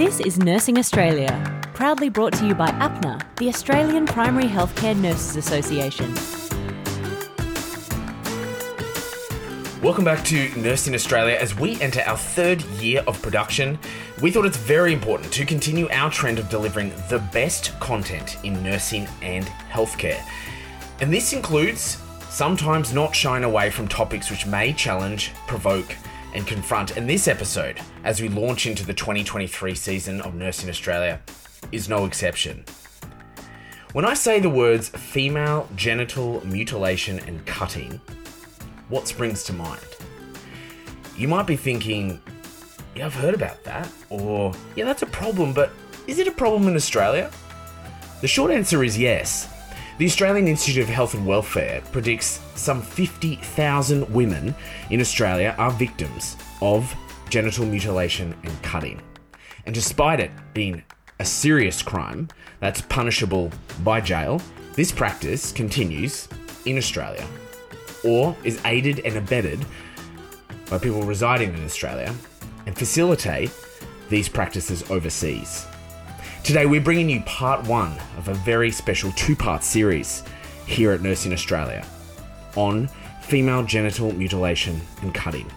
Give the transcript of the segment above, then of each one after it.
This is Nursing Australia, proudly brought to you by APNA, the Australian Primary Healthcare Nurses Association. Welcome back to Nursing Australia. As we enter our third year of production, we thought it's very important to continue our trend of delivering the best content in nursing and healthcare. And this includes sometimes not shying away from topics which may challenge, provoke, and confront. And this episode, as we launch into the 2023 season of Nursing Australia, is no exception. When I say the words female genital mutilation and cutting, what springs to mind? You might be thinking, yeah, I've heard about that, or yeah, that's a problem, but is it a problem in Australia? The short answer is yes. The Australian Institute of Health and Welfare predicts some 50,000 women in Australia are victims of genital mutilation and cutting. And despite it being a serious crime that's punishable by jail, this practice continues in Australia or is aided and abetted by people residing in Australia and facilitate these practices overseas. Today, we're bringing you part one of a very special two part series here at Nursing Australia on female genital mutilation and cutting.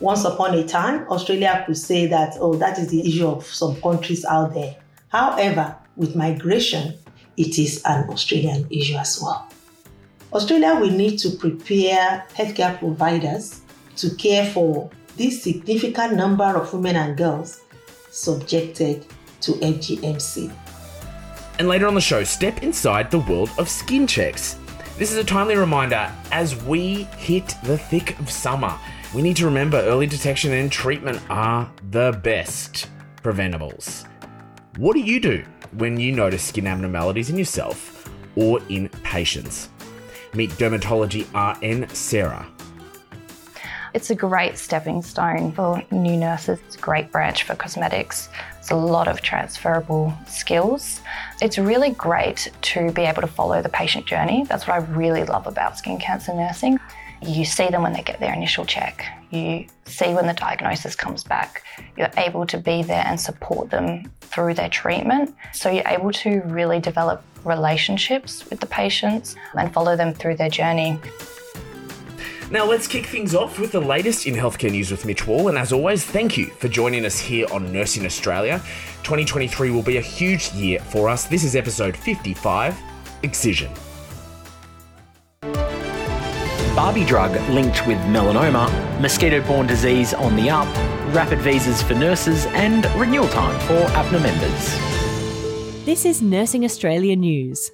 Once upon a time, Australia could say that, oh, that is the issue of some countries out there. However, with migration, it is an Australian issue as well. Australia will need to prepare healthcare providers to care for this significant number of women and girls subjected to FGMC. And later on the show, step inside the world of skin checks. This is a timely reminder as we hit the thick of summer. We need to remember early detection and treatment are the best preventables. What do you do when you notice skin abnormalities in yourself or in patients? Meet dermatology RN Sarah. It's a great stepping stone for new nurses. It's a great branch for cosmetics. It's a lot of transferable skills. It's really great to be able to follow the patient journey. That's what I really love about skin cancer nursing. You see them when they get their initial check. You see when the diagnosis comes back. You're able to be there and support them through their treatment. So you're able to really develop relationships with the patients and follow them through their journey. Now, let's kick things off with the latest in healthcare news with Mitch Wall. And as always, thank you for joining us here on Nursing Australia. 2023 will be a huge year for us. This is episode 55 Excision. Barbie drug linked with melanoma, mosquito borne disease on the up, rapid visas for nurses, and renewal time for APNA members. This is Nursing Australia News.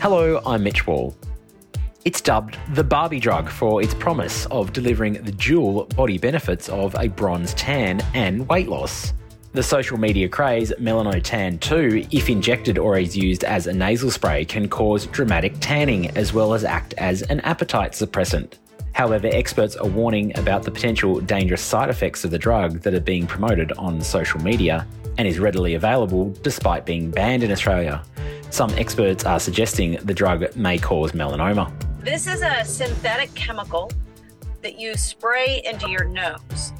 Hello, I'm Mitch Wall. It's dubbed the Barbie drug for its promise of delivering the dual body benefits of a bronze tan and weight loss. The social media craze Melanotan 2, if injected or is used as a nasal spray, can cause dramatic tanning as well as act as an appetite suppressant. However, experts are warning about the potential dangerous side effects of the drug that are being promoted on social media and is readily available despite being banned in Australia. Some experts are suggesting the drug may cause melanoma. This is a synthetic chemical that you spray into your nose.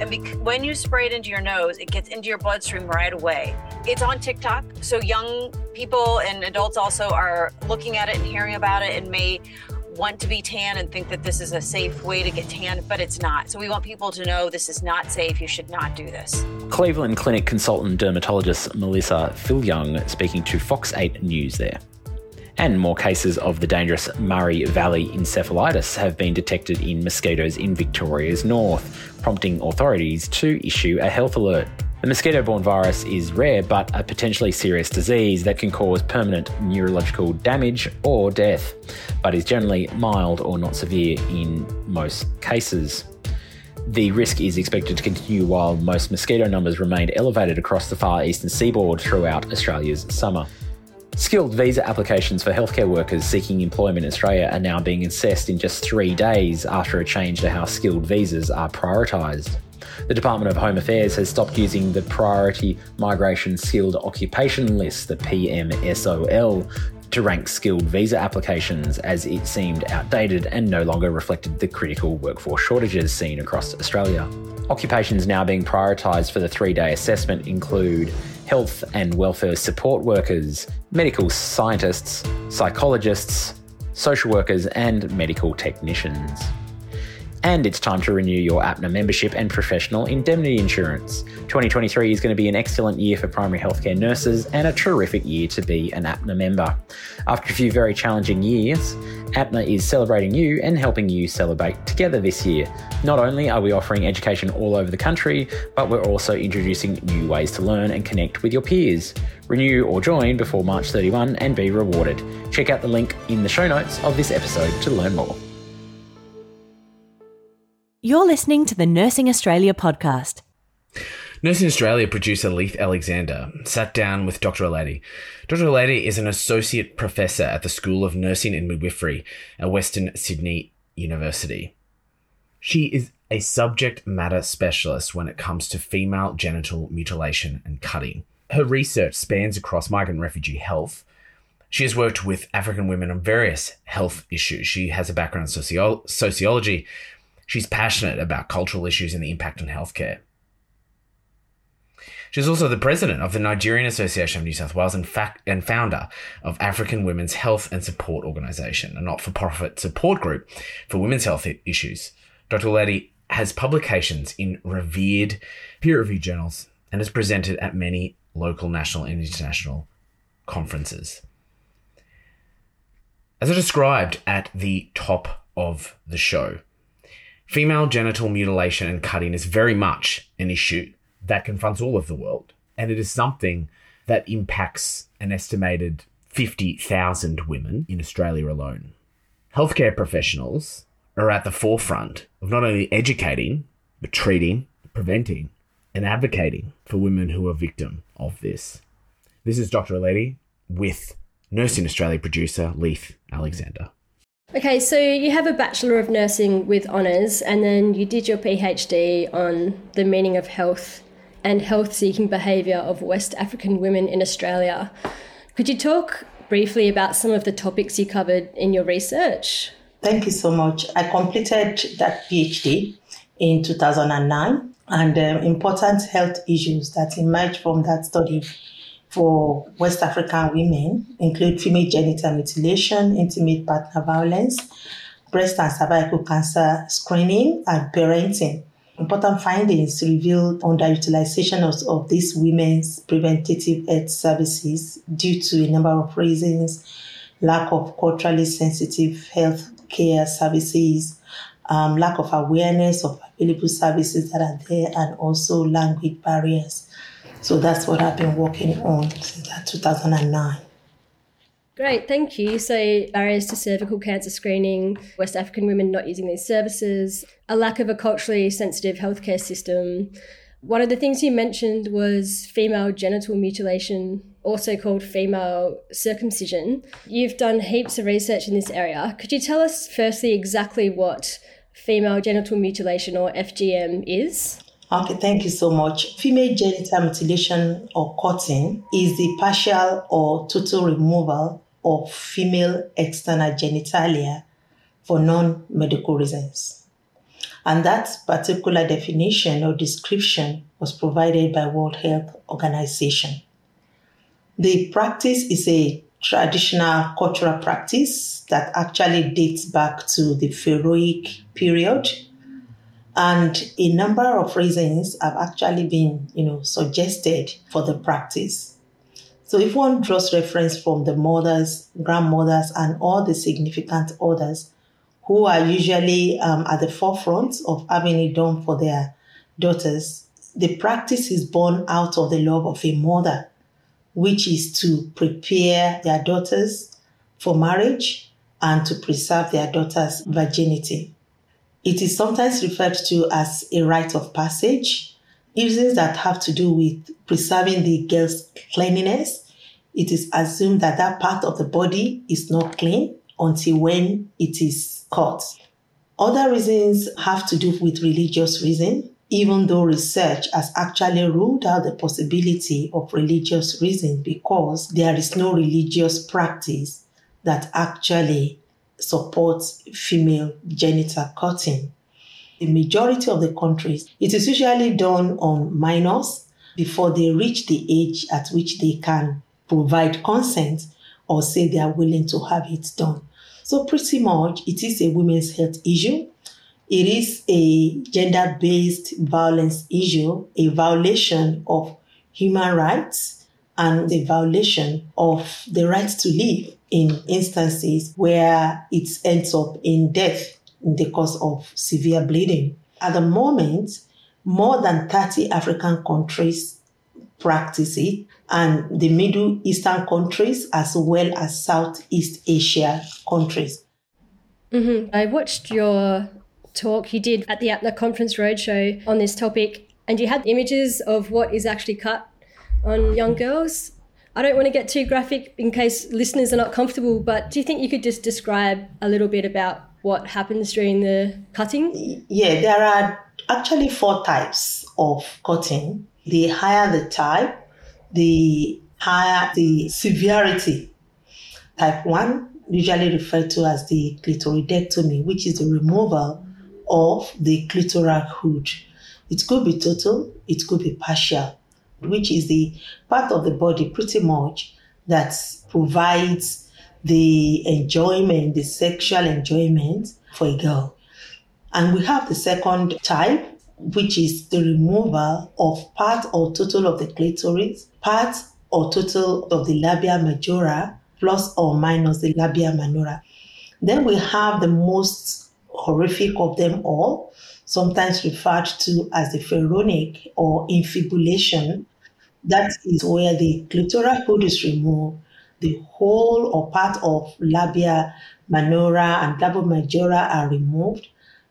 And bec- when you spray it into your nose, it gets into your bloodstream right away. It's on TikTok, so young people and adults also are looking at it and hearing about it and may want to be tan and think that this is a safe way to get tan, but it's not. So we want people to know this is not safe. You should not do this. Cleveland Clinic consultant dermatologist Melissa Piliang speaking to Fox 8 News there. And more cases of the dangerous Murray Valley encephalitis have been detected in mosquitoes in Victoria's north, prompting authorities to issue a health alert. The mosquito borne virus is rare but a potentially serious disease that can cause permanent neurological damage or death, but is generally mild or not severe in most cases. The risk is expected to continue while most mosquito numbers remained elevated across the far eastern seaboard throughout Australia's summer. Skilled visa applications for healthcare workers seeking employment in Australia are now being assessed in just three days after a change to how skilled visas are prioritised. The Department of Home Affairs has stopped using the Priority Migration Skilled Occupation List, the PMSOL, to rank skilled visa applications as it seemed outdated and no longer reflected the critical workforce shortages seen across Australia. Occupations now being prioritised for the three day assessment include health and welfare support workers, medical scientists, psychologists, social workers, and medical technicians. And it's time to renew your APNA membership and professional indemnity insurance. 2023 is going to be an excellent year for primary healthcare nurses and a terrific year to be an APNA member. After a few very challenging years, APNA is celebrating you and helping you celebrate together this year. Not only are we offering education all over the country, but we're also introducing new ways to learn and connect with your peers. Renew or join before March 31 and be rewarded. Check out the link in the show notes of this episode to learn more. You're listening to the Nursing Australia podcast. Nursing Australia producer Leith Alexander sat down with Dr. Alati. Dr. Alati is an associate professor at the School of Nursing and Midwifery at Western Sydney University. She is a subject matter specialist when it comes to female genital mutilation and cutting. Her research spans across migrant refugee health. She has worked with African women on various health issues. She has a background in socio- sociology, She's passionate about cultural issues and the impact on healthcare. She's also the president of the Nigerian Association of New South Wales and, fact- and founder of African Women's Health and Support Organisation, a not for profit support group for women's health I- issues. Dr. Alati has publications in revered peer reviewed journals and has presented at many local, national, and international conferences. As I described at the top of the show, Female genital mutilation and cutting is very much an issue that confronts all of the world, and it is something that impacts an estimated 50,000 women in Australia alone. Healthcare professionals are at the forefront of not only educating, but treating, preventing, and advocating for women who are victim of this. This is Dr. Alati with Nursing Australia producer Leith Alexander. Okay, so you have a Bachelor of Nursing with honours, and then you did your PhD on the meaning of health and health seeking behaviour of West African women in Australia. Could you talk briefly about some of the topics you covered in your research? Thank you so much. I completed that PhD in 2009, and um, important health issues that emerged from that study for West African women include female genital mutilation, intimate partner violence, breast and cervical cancer screening, and parenting. Important findings revealed underutilization of, of these women's preventative health services due to a number of reasons lack of culturally sensitive health care services, um, lack of awareness of available services that are there, and also language barriers. So that's what I've been working on since 2009. Great, thank you. So, barriers to cervical cancer screening, West African women not using these services, a lack of a culturally sensitive healthcare system. One of the things you mentioned was female genital mutilation, also called female circumcision. You've done heaps of research in this area. Could you tell us, firstly, exactly what female genital mutilation or FGM is? Okay, thank you so much. Female genital mutilation or cutting is the partial or total removal of female external genitalia for non medical reasons. And that particular definition or description was provided by World Health Organization. The practice is a traditional cultural practice that actually dates back to the Pharaonic period and a number of reasons have actually been, you know, suggested for the practice. So if one draws reference from the mothers, grandmothers, and all the significant others who are usually um, at the forefront of having it done for their daughters, the practice is born out of the love of a mother, which is to prepare their daughters for marriage and to preserve their daughters' virginity. It is sometimes referred to as a rite of passage, reasons that have to do with preserving the girl's cleanliness. It is assumed that that part of the body is not clean until when it is cut. Other reasons have to do with religious reason, even though research has actually ruled out the possibility of religious reason because there is no religious practice that actually supports female genital cutting. The majority of the countries, it is usually done on minors before they reach the age at which they can provide consent or say they are willing to have it done. So, pretty much, it is a women's health issue. It is a gender based violence issue, a violation of human rights, and a violation of the right to live in instances where it ends up in death in the cause of severe bleeding. At the moment, more than 30 African countries practice it, and the Middle Eastern countries as well as Southeast Asia countries. Mm-hmm. I watched your talk you did at the Atla Conference Roadshow on this topic, and you had images of what is actually cut on young girls. I don't want to get too graphic in case listeners are not comfortable, but do you think you could just describe a little bit about what happens during the cutting? Yeah, there are actually four types of cutting. The higher the type, the higher the severity. Type 1, usually referred to as the clitoridectomy, which is the removal of the clitoral hood. It could be total, it could be partial, which is the part of the body pretty much that provides the enjoyment, the sexual enjoyment for a girl. And we have the second type, which is the removal of part or total of the clitoris, part or total of the labia majora, plus or minus the labia minora. Then we have the most horrific of them all, sometimes referred to as the pharaonic or infibulation. That is where the clitoral hood is removed, the whole or part of labia minora and labia majora are removed,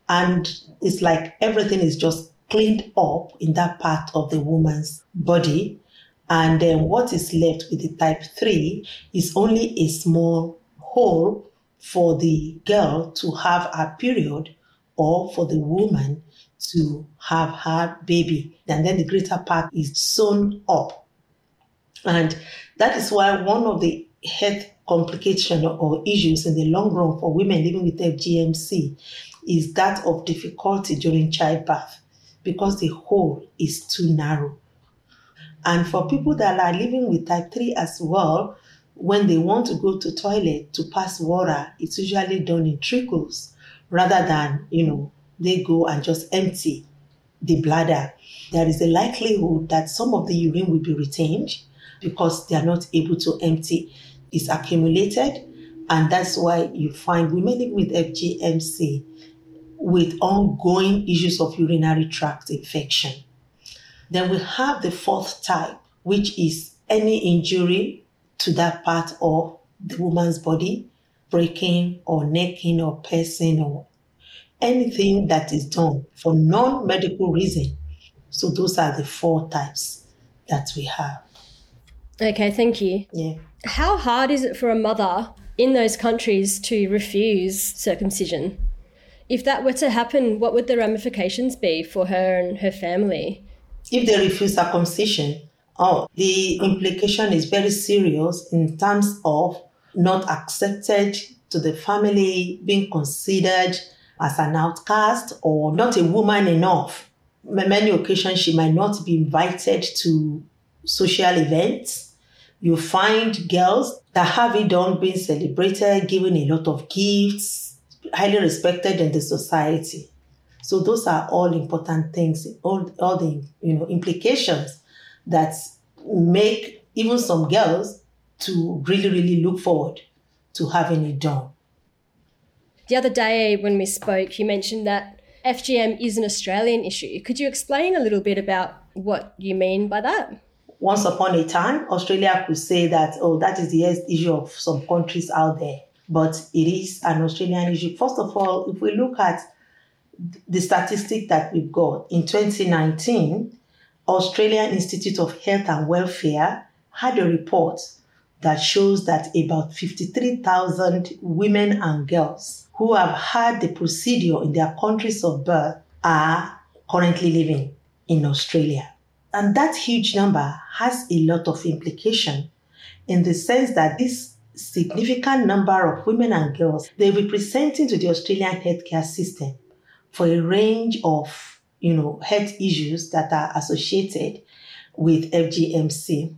and it's like everything is just cleaned up in that part of the woman's body. And then what is left with the type 3 is only a small hole for the girl to have a period or for the woman to have her baby. And then the greater part is sewn up. And that is why one of the health complications or issues in the long run for women living with FGMC is that of difficulty during childbirth because the hole is too narrow. And for people that are living with type 3 as well, when they want to go to toilet to pass water, it's usually done in trickles rather than, you know, they go and just empty the bladder. There is a likelihood that some of the urine will be retained because they are not able to empty. It's accumulated, and that's why you find women with FGMC with ongoing issues of urinary tract infection. Then we have the fourth type, which is any injury to that part of the woman's body, breaking or necking or piercing or anything that is done for non medical reason. So those are the four types that we have. Okay, thank you. Yeah. How hard is it for a mother in those countries to refuse circumcision? If that were to happen, what would the ramifications be for her and her family? If they refuse circumcision, oh, the implication is very serious in terms of not accepted to the family, being considered as an outcast or not a woman enough. Many occasions she might not be invited to social events. You find girls that have it done being celebrated, given a lot of gifts, highly respected in the society. So those are all important things, all, all the you know implications that make even some girls to really, really look forward to having it done. The other day when we spoke, you mentioned that FGM is an Australian issue. Could you explain a little bit about what you mean by that? Once upon a time, Australia could say that, oh, that is the issue of some countries out there, but it is an Australian issue. First of all, if we look at the statistic that we've got in 2019, Australian Institute of Health and Welfare had a report that shows that about 53,000 women and girls who have had the procedure in their countries of birth are currently living in Australia. And that huge number has a lot of implication in the sense that this significant number of women and girls, they're representing to the Australian healthcare system for a range of, you know, health issues that are associated with FGMC.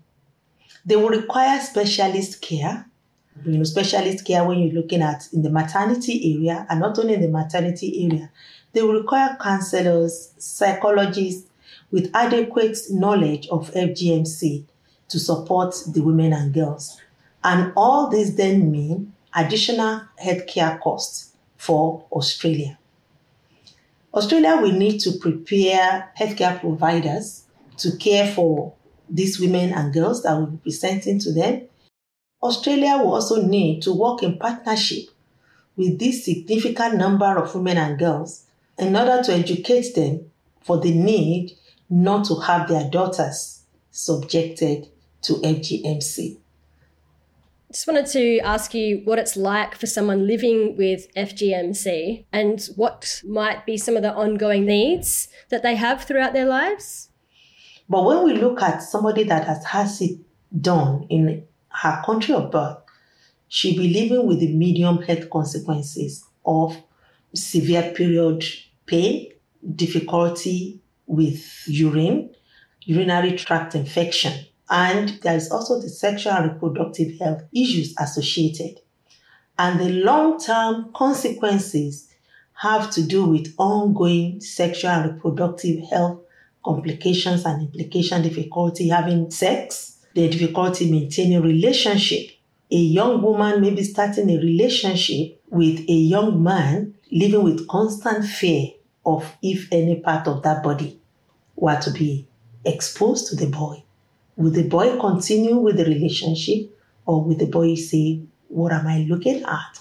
They will require specialist care, you know, specialist care when you're looking at in the maternity area and not only in the maternity area. They will require counselors, psychologists with adequate knowledge of FGMC to support the women and girls. And all this then mean additional healthcare costs for Australia. Australia will need to prepare healthcare providers to care for these women and girls that will be presenting to them. Australia will also need to work in partnership with this significant number of women and girls in order to educate them for the need not to have their daughters subjected to FGMC. Just wanted to ask you what it's like for someone living with FGMC and what might be some of the ongoing needs that they have throughout their lives. But when we look at somebody that has had it done in her country of birth, she'll be living with the medium health consequences of severe period pain, difficulty with urine, urinary tract infection, and there is also the sexual and reproductive health issues associated. And the long term consequences have to do with ongoing sexual and reproductive health complications and implication difficulty having sex, the difficulty maintaining relationship. A young woman may be starting a relationship with a young man living with constant fear of if any part of that body were to be exposed to the boy. Will the boy continue with the relationship or will the boy say, What am I looking at?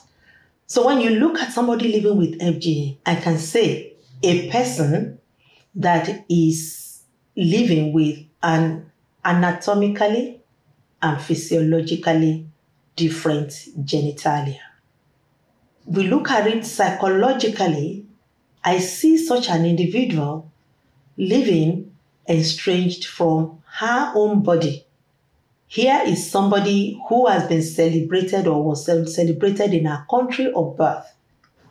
So when you look at somebody living with FGM, I can say a person that is living with an anatomically and physiologically different genitalia. We look at it psychologically, I see such an individual living estranged from her own body. Here is somebody who has been celebrated or was celebrated in her country of birth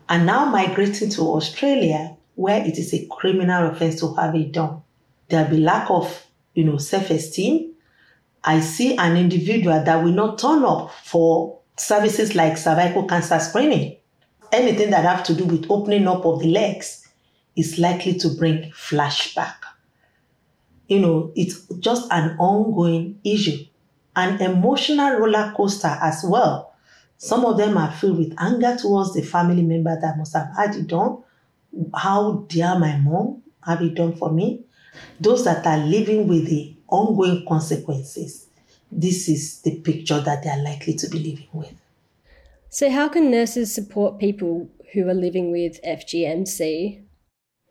and now migrating to Australia where it is a criminal offense to have it done. There'll be lack of, you know, self-esteem. I see an individual that will not turn up for services like cervical cancer screening. Anything that have to do with opening up of the legs is likely to bring flashback you know, it's just an ongoing issue. An emotional roller coaster as well. Some of them are filled with anger towards the family member that must have had it done. How dare my mom have it done for me? Those that are living with the ongoing consequences, this is the picture that they are likely to be living with. So, how can nurses support people who are living with FGMC?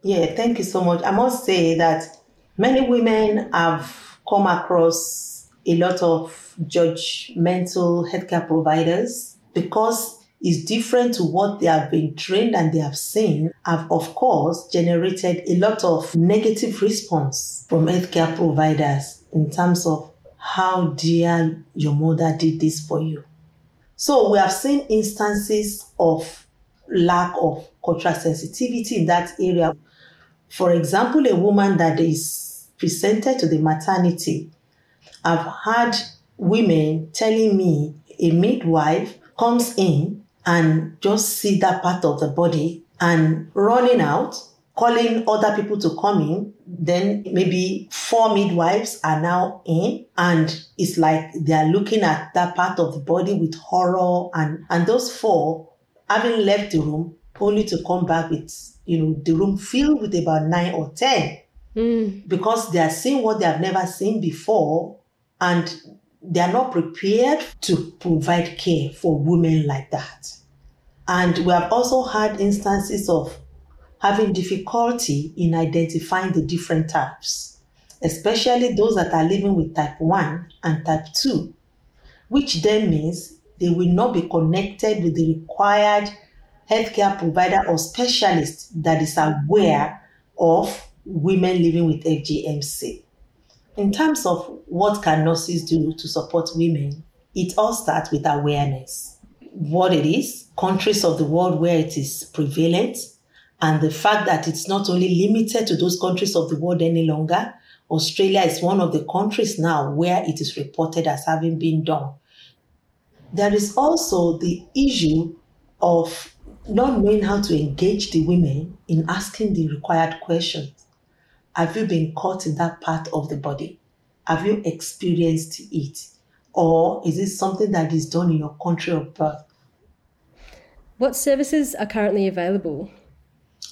Yeah, thank you so much. I must say that Many women have come across a lot of judgmental healthcare providers because it's different to what they have been trained and they have seen, have of course generated a lot of negative response from healthcare providers in terms of how dear your mother did this for you. So we have seen instances of lack of cultural sensitivity in that area. For example, a woman that is presented to the maternity, I've had women telling me a midwife comes in and just see that part of the body and running out, calling other people to come in. Then maybe four midwives are now in and it's like they are looking at that part of the body with horror and, and those four having left the room only to come back with, you know, the room filled with about nine or 10 mm. because they are seeing what they have never seen before and they are not prepared to provide care for women like that. And we have also had instances of having difficulty in identifying the different types, especially those that are living with type 1 and type 2, which then means they will not be connected with the required healthcare provider or specialist that is aware of women living with FGMC. In terms of what can nurses do to support women, it all starts with awareness. What it is, countries of the world where it is prevalent, And the fact that it's not only limited to those countries of the world any longer, Australia is one of the countries now where it is reported as having been done. There is also the issue of not knowing how to engage the women in asking the required questions. Have you been caught in that part of the body? Have you experienced it? Or is it something that is done in your country of birth? What services are currently available?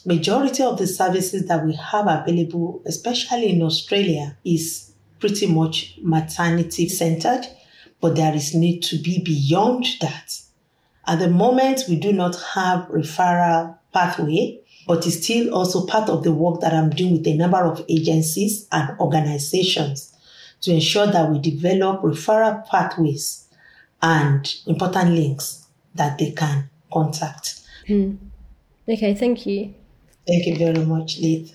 Majority of the services that we have available, especially in Australia, is pretty much maternity centered, but there is need to be beyond that. At the moment, we do not have referral pathway, but it's still also part of the work that I'm doing with a number of agencies and organizations to ensure that we develop referral pathways and important links that they can contact. Hmm. Okay, thank you. Thank you very much, Leith.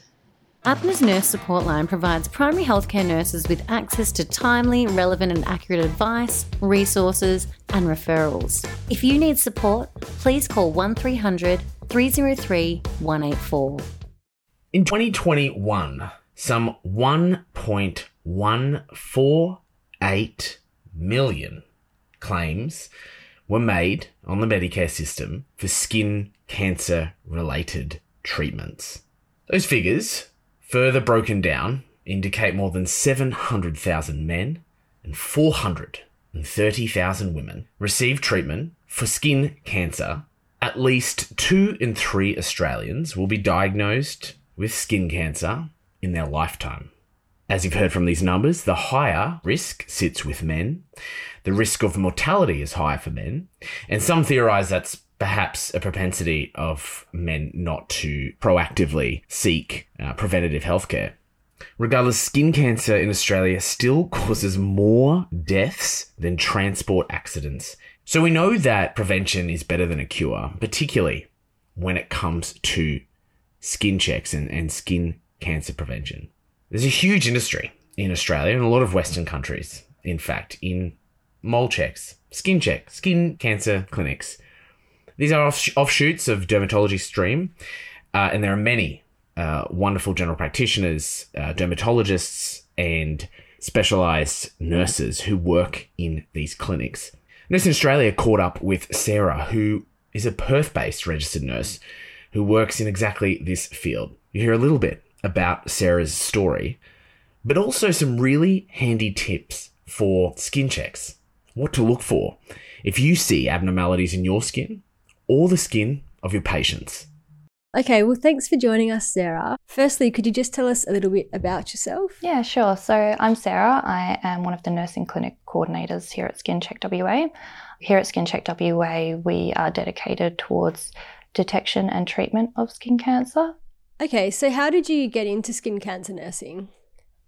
APNA's Nurse Support Line provides primary healthcare nurses with access to timely, relevant, and accurate advice, resources, and referrals. If you need support, please call 1300 303 184. In 2021, some 1.148 million claims were made on the Medicare system for skin cancer related treatments. Those figures, further broken down, indicate more than 700,000 men and 430,000 women receive treatment for skin cancer. At least two in three Australians will be diagnosed with skin cancer in their lifetime. As you've heard from these numbers, the higher risk sits with men. The risk of mortality is higher for men. And some theorize that's perhaps a propensity of men not to proactively seek uh, preventative healthcare. Regardless, skin cancer in Australia still causes more deaths than transport accidents. So we know that prevention is better than a cure, particularly when it comes to skin checks and, and skin cancer prevention. There's a huge industry in Australia and a lot of Western countries, in fact, in mole checks, skin check, skin cancer clinics. These are off- offshoots of dermatology stream, uh, and there are many uh, wonderful general practitioners, uh, dermatologists, and specialized nurses who work in these clinics. Nursing Australia caught up with Sarah, who is a Perth based registered nurse who works in exactly this field. You hear a little bit about Sarah's story, but also some really handy tips for skin checks. What to look for if you see abnormalities in your skin or the skin of your patients. Okay, well, thanks for joining us, Sarah. Firstly, could you just tell us a little bit about yourself? Yeah, sure. So I'm Sarah. I am one of the nursing clinic coordinators here at Skin Check WA. Here at Skin Check WA, we are dedicated towards detection and treatment of skin cancer. Okay, so how did you get into skin cancer nursing?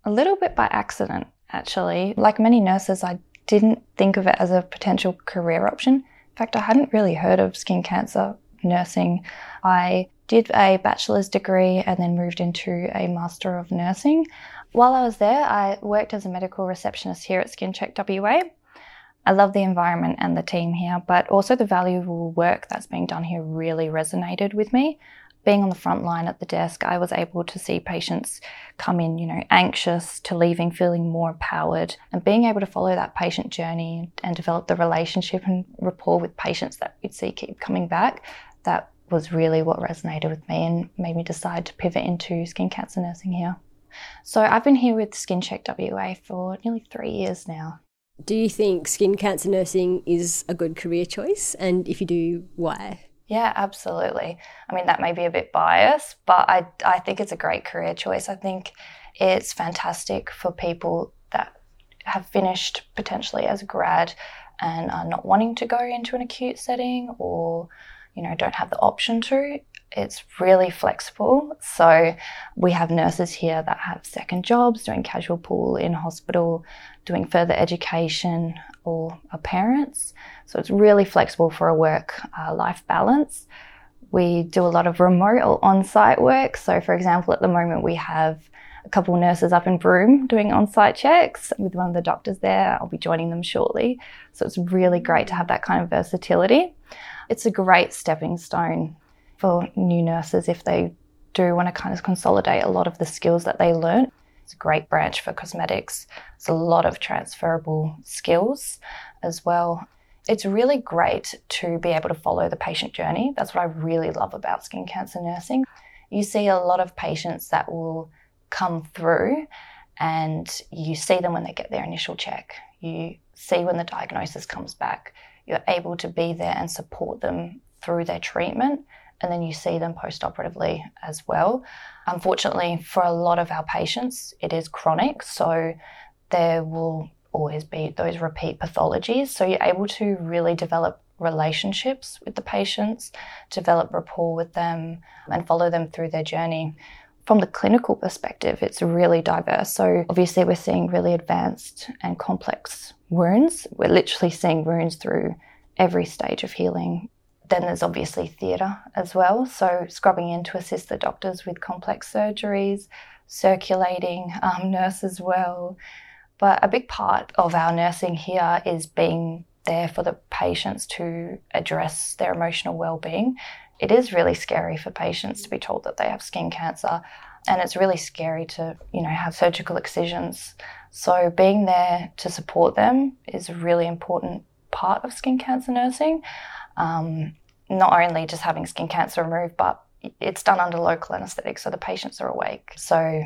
A little bit by accident, actually. Like many nurses, I didn't think of it as a potential career option. Fact, I hadn't really heard of skin cancer nursing. I did a bachelor's degree and then moved into a master of nursing. While I was there, I worked as a medical receptionist here at Skin Check WA. I love the environment and the team here, but also the valuable work that's being done here really resonated with me. Being on the front line at the desk, I was able to see patients come in, you know, anxious to leaving feeling more empowered and being able to follow that patient journey and develop the relationship and rapport with patients that we'd see keep coming back. That was really what resonated with me and made me decide to pivot into skin cancer nursing here. So I've been here with Skin Check WA for nearly three years now. Do you think skin cancer nursing is a good career choice? And if you do, why? Yeah, absolutely. I mean, that may be a bit biased, but I, I think it's a great career choice. I think it's fantastic for people that have finished potentially as a grad and are not wanting to go into an acute setting or you know, don't have the option to. It's really flexible. So we have nurses here that have second jobs, doing casual pool in hospital, doing further education, or are parents. So it's really flexible for a work uh, life balance. We do a lot of remote or on site work. So, for example, at the moment we have a couple nurses up in Broome doing on site checks with one of the doctors there. I'll be joining them shortly. So, it's really great to have that kind of versatility it's a great stepping stone for new nurses if they do want to kind of consolidate a lot of the skills that they learn. It's a great branch for cosmetics. It's a lot of transferable skills as well. It's really great to be able to follow the patient journey. That's what I really love about skin cancer nursing. You see a lot of patients that will come through and you see them when they get their initial check. You see when the diagnosis comes back. You're able to be there and support them through their treatment and then you see them post-operatively as well. Unfortunately, for a lot of our patients, it is chronic, so there will always be those repeat pathologies. So you're able to really develop relationships with the patients, develop rapport with them, and follow them through their journey. From the clinical perspective, it's really diverse. So, obviously, we're seeing really advanced and complex wounds. We're literally seeing wounds through every stage of healing. Then there's obviously theatre as well. So, scrubbing in to assist the doctors with complex surgeries, circulating um, nurse as well. But a big part of our nursing here is being there for the patients to address their emotional well-being. It is really scary for patients to be told that they have skin cancer and it's really scary to, you know, have surgical excisions. So being there to support them is a really important part of skin cancer nursing. Um, not only just having skin cancer removed, but it's done under local anaesthetic, so the patients are awake. So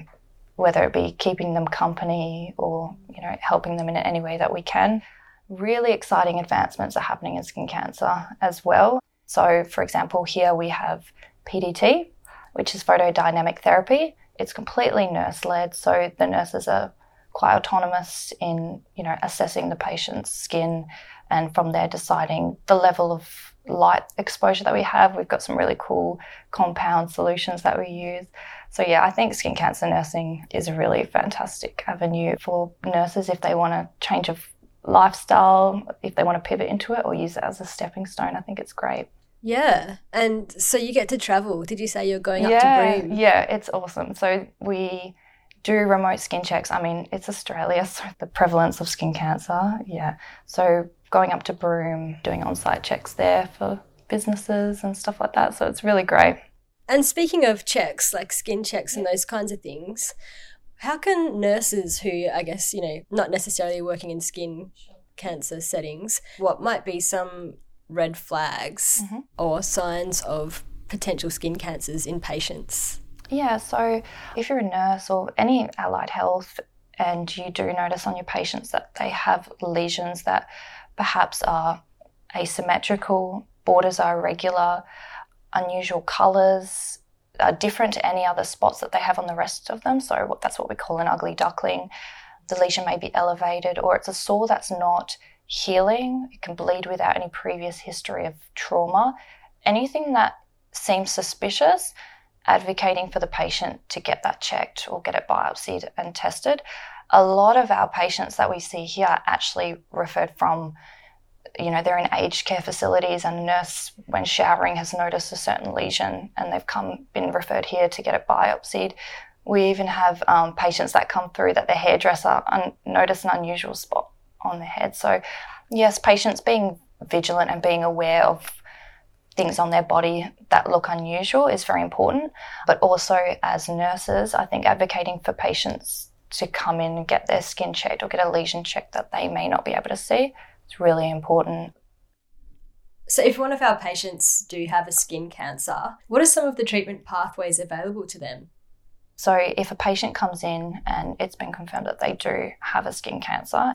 whether it be keeping them company or you know helping them in any way that we can, really exciting advancements are happening in skin cancer as well. So, for example, here we have PDT, which is photodynamic therapy. It's completely nurse led, so the nurses are quite autonomous in you know assessing the patient's skin and from there deciding the level of light exposure that we have. We've got some really cool compound solutions that we use. So, yeah, I think skin cancer nursing is a really fantastic avenue for nurses if they want to change of lifestyle, if they want to pivot into it or use it as a stepping stone. I think it's great. Yeah. And so you get to travel. Did you say you're going yeah, up to Broome? Yeah, it's awesome. So we do remote skin checks. I mean, it's Australia, so the prevalence of skin cancer, yeah. So going up to Broome, doing on site checks there for businesses and stuff like that. So it's really great. And speaking of checks, like skin checks and those kinds of things, how can nurses who, I guess, you know, not necessarily working in skin cancer settings, what might be some red flags mm-hmm. or signs of potential skin cancers in patients? Yeah, so if you're a nurse or any allied health and you do notice on your patients that they have lesions that perhaps are asymmetrical, borders are irregular, unusual colours, are different to any other spots that they have on the rest of them. So that's what we call an ugly duckling. The lesion may be elevated, or it's a sore that's not healing. It can bleed without any previous history of trauma. Anything that seems suspicious, advocating for the patient to get that checked or get it biopsied and tested. A lot of our patients that we see here are actually referred from you know, they're in aged care facilities and a nurse, when showering, has noticed a certain lesion and they've come, been referred here to get it biopsied. We even have um, patients that come through that their hairdresser un- noticed an unusual spot on their head. So, yes, patients being vigilant and being aware of things on their body that look unusual is very important. But also, as nurses, I think advocating for patients to come in and get their skin checked or get a lesion checked that they may not be able to see it's really important. So, if one of our patients do have a skin cancer, what are some of the treatment pathways available to them? So, if a patient comes in and it's been confirmed that they do have a skin cancer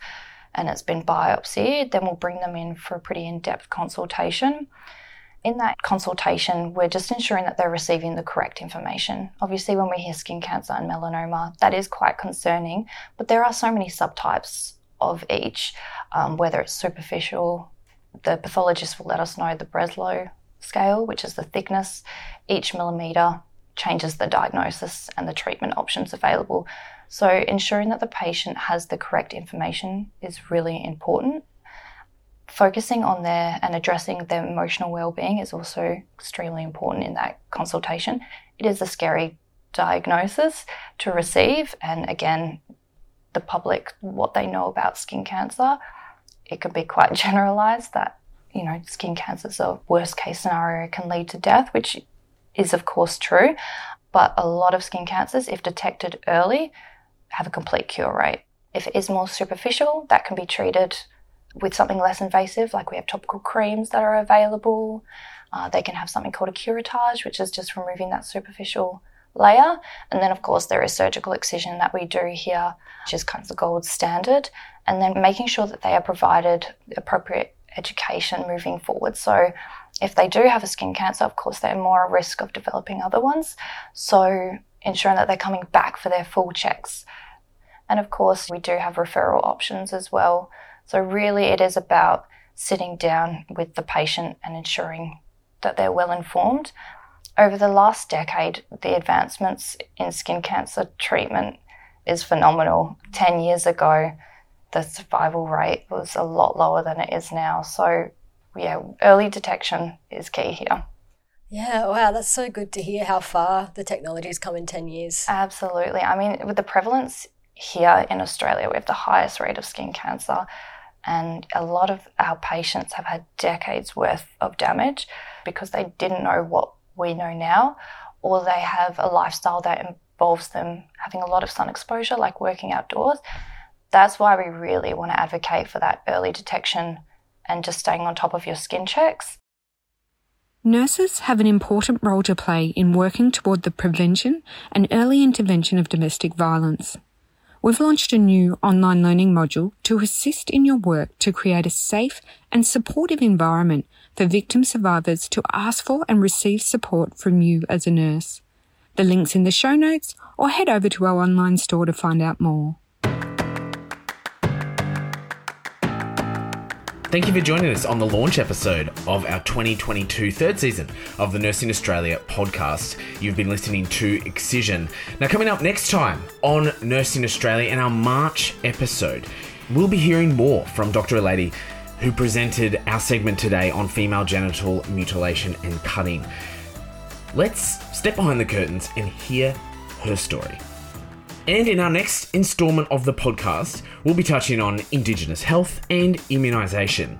and it's been biopsied, then we'll bring them in for a pretty in depth consultation. In that consultation, we're just ensuring that they're receiving the correct information. Obviously, when we hear skin cancer and melanoma, that is quite concerning, but there are so many subtypes of each, um, whether it's superficial. The pathologist will let us know the Breslow scale, which is the thickness. Each millimetre changes the diagnosis and the treatment options available. So, ensuring that the patient has the correct information is really important. Focusing on their and addressing their emotional well-being is also extremely important in that consultation. It is a scary diagnosis to receive, and again, the public what they know about skin cancer, it can be quite generalized that, you know, skin cancer is a worst case scenario, can lead to death, which is, of course, true. But a lot of skin cancers, if detected early, have a complete cure rate. If it is more superficial, that can be treated with something less invasive, like we have topical creams that are available. Uh, they can have something called a curettage, which is just removing that superficial layer. And then, of course, there is surgical excision that we do here, which is kind of the gold standard. And then making sure that they are provided appropriate education moving forward. So, if they do have a skin cancer, of course, they're more at risk of developing other ones. So, ensuring that they're coming back for their full checks. And of course, we do have referral options as well. So, really, it is about sitting down with the patient and ensuring that they're well informed. Over the last decade, the advancements in skin cancer treatment is phenomenal. 10 years ago, the survival rate was a lot lower than it is now. So, yeah, early detection is key here. Yeah, wow, that's so good to hear how far the technology's come in 10 years. Absolutely. I mean, with the prevalence here in Australia, we have the highest rate of skin cancer. And a lot of our patients have had decades worth of damage because they didn't know what we know now, or they have a lifestyle that involves them having a lot of sun exposure, like working outdoors. That's why we really want to advocate for that early detection and just staying on top of your skin checks. Nurses have an important role to play in working toward the prevention and early intervention of domestic violence. We've launched a new online learning module to assist in your work to create a safe and supportive environment for victim survivors to ask for and receive support from you as a nurse. The link's in the show notes or head over to our online store to find out more. Thank you for joining us on the launch episode of our 2022 third season of the Nursing Australia podcast. You've been listening to Excision. Now, coming up next time on Nursing Australia in our March episode, we'll be hearing more from Dr. Alady, who presented our segment today on female genital mutilation and cutting. Let's step behind the curtains and hear her story. And in our next instalment of the podcast, we'll be touching on Indigenous health and immunisation.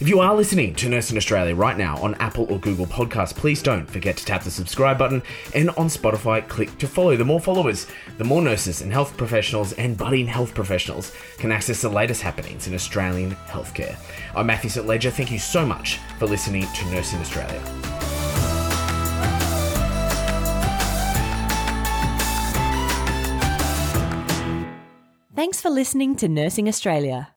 If you are listening to Nursing Australia right now on Apple or Google Podcasts, please don't forget to tap the subscribe button and on Spotify, click to follow. The more followers, the more nurses and health professionals and budding health professionals can access the latest happenings in Australian healthcare. I'm Matthew St. Ledger. Thank you so much for listening to Nursing Australia. Thanks for listening to Nursing Australia.